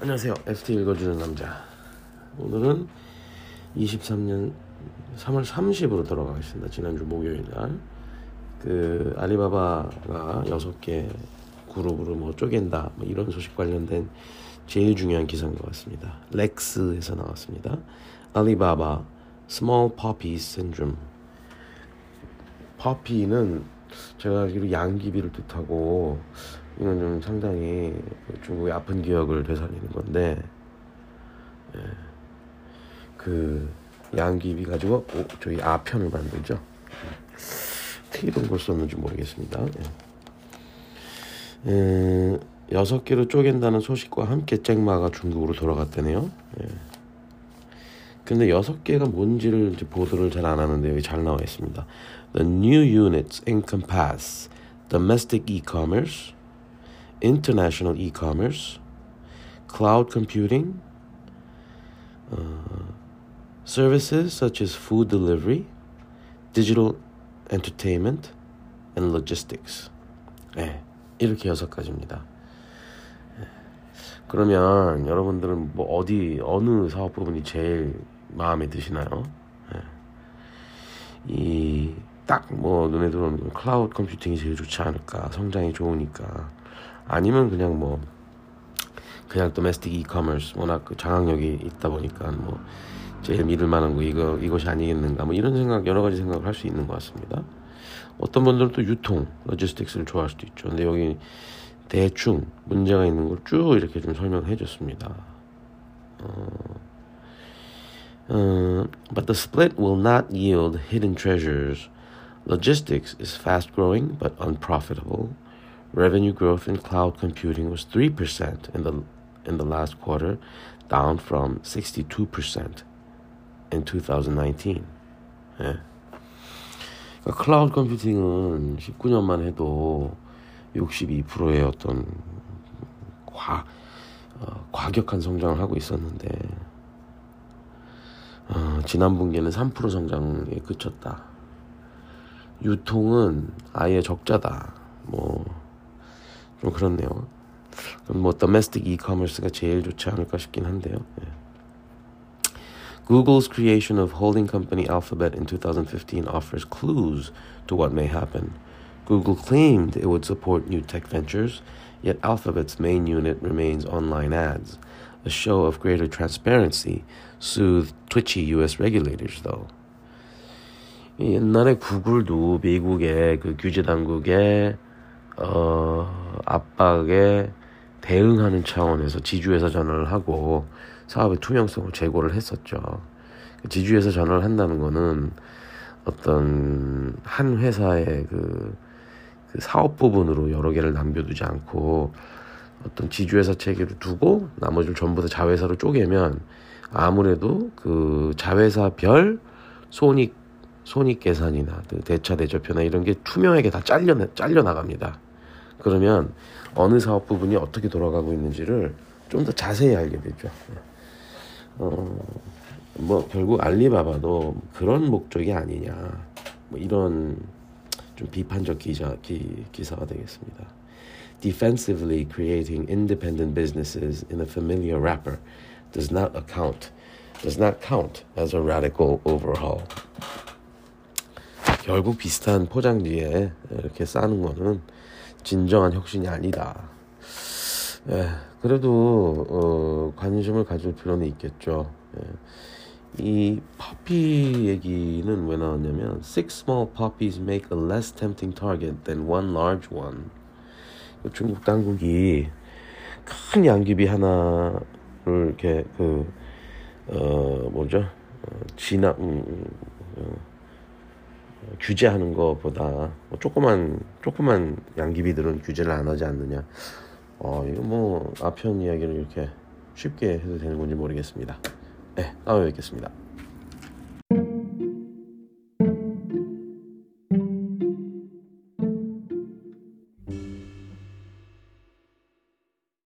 안녕하세요. FT 읽어주는 남자. 오늘은 23년 3월 30으로 돌아가겠습니다. 지난주 목요일 날. 그 알리바바가 6개 그룹으로 뭐 쪼갠다. 뭐 이런 소식 관련된 제일 중요한 기사인 것 같습니다. 렉스에서 나왔습니다. 알리바바 Small Poppy Syndrome. 퍼피는 제가 알기로 양귀비를 뜻하고 이건 좀 상당히 중국의 아픈 기억을 되살리는 건데 예. 그 양귀비 가지고 오, 저희 아편을 만들죠. 어떻게 이런 걸 썼는지 모르겠습니다. 예. 예, 여섯 개로 쪼갠다는 소식과 함께 잭마가 중국으로 돌아갔다네요. 예. 근데 여섯 개가 뭔지를 보도를 잘 안 하는데 여기 잘 나와 있습니다. The new units encompass domestic e-commerce, international e-commerce, cloud computing, uh, services such as food delivery, digital entertainment, and logistics. 네, 이렇게 여섯 가지입니다. 그러면 여러분들은 뭐 어디 어느 사업 부분이 제일 마음에 드시나요? 이 딱 뭐 눈에 들어오는 클라우드 컴퓨팅이 제일 좋지 않을까 성장이 좋으니까 아니면 그냥 뭐 그냥 domestic e-commerce 워낙 그 장악력이 있다 보니까 뭐 제일 믿을 만한 거 이거 이것이 아니겠는가 뭐 이런 생각 여러 가지 생각을 할 수 있는 것 같습니다. 어떤 분들은 또 유통 logistics를 좋아할 수도 있죠. 근데 여기 대충 문제가 있는 걸 쭉 이렇게 좀 설명해 줬습니다. 어, 어, but the split will not yield hidden treasures. Logistics is fast growing but unprofitable. Revenue growth in cloud computing was 3% in the in the last quarter, down from 62% in 2019. 예. 그러니까 클라우드 컴퓨팅은 19년만 해도 62%의 어떤 과, 어, 과격한 성장을 하고 있었는데 어, 지난 분기에는 3% 성장에 그쳤다. 유통은 아예 적자다. 뭐 좀 그렇네요. 그럼 뭐 domestic e-commerce가 제일 좋지 않을까 싶긴 한데요. 예. Google's creation of holding company Alphabet in 2015 offers clues to what may happen. Google claimed it would support new tech ventures, yet Alphabet's main unit remains online ads. A show of greater transparency soothed twitchy US regulators, though. 옛날에 구글도 미국의 그 규제 당국의 어, 압박에 대응하는 차원에서 지주회사 전환을 하고 사업의 투명성을 제고를 했었죠. 지주회사 전환을 한다는 거는 어떤 한 회사의 그, 그 사업 부분으로 여러 개를 남겨두지 않고 어떤 지주회사 체계를 두고 나머지를 전부 다 자회사로 쪼개면 아무래도 그 자회사별 손익 손익 계산이나 그 대차 대조표나 이런 게 투명하게 다 잘려 잘려 나갑니다. 그러면 어느 사업 부분이 어떻게 돌아가고 있는지를 좀 더 자세히 알게 되죠. 어, 뭐 결국 알리바바도 그런 목적이 아니냐. 뭐 이런 좀 비판적 기자 기, 기사가 되겠습니다. Defensively creating independent businesses in a familiar wrapper does not account does not count as a radical overhaul. 결국 비슷한 포장지에 이렇게 싸는 거는 진정한 혁신이 아니다. 예, 그래도 어, 관심을 가질 필요는 있겠죠. 예. 이 퍼피 얘기는 왜 나왔냐면 Six small puppies make a less tempting target than one large one. 중국 당국이 큰 양귀비 하나를 이렇게 그 어, 뭐죠? 어, 진압 음, 어, 규제하는 것보다 뭐 조그만 조그만 양귀비들은 규제를 안 하지 않느냐. 어 이거 뭐 아편 이야기를 이렇게 쉽게 해도 되는 건지 모르겠습니다. 네, 다음에 뵙겠습니다.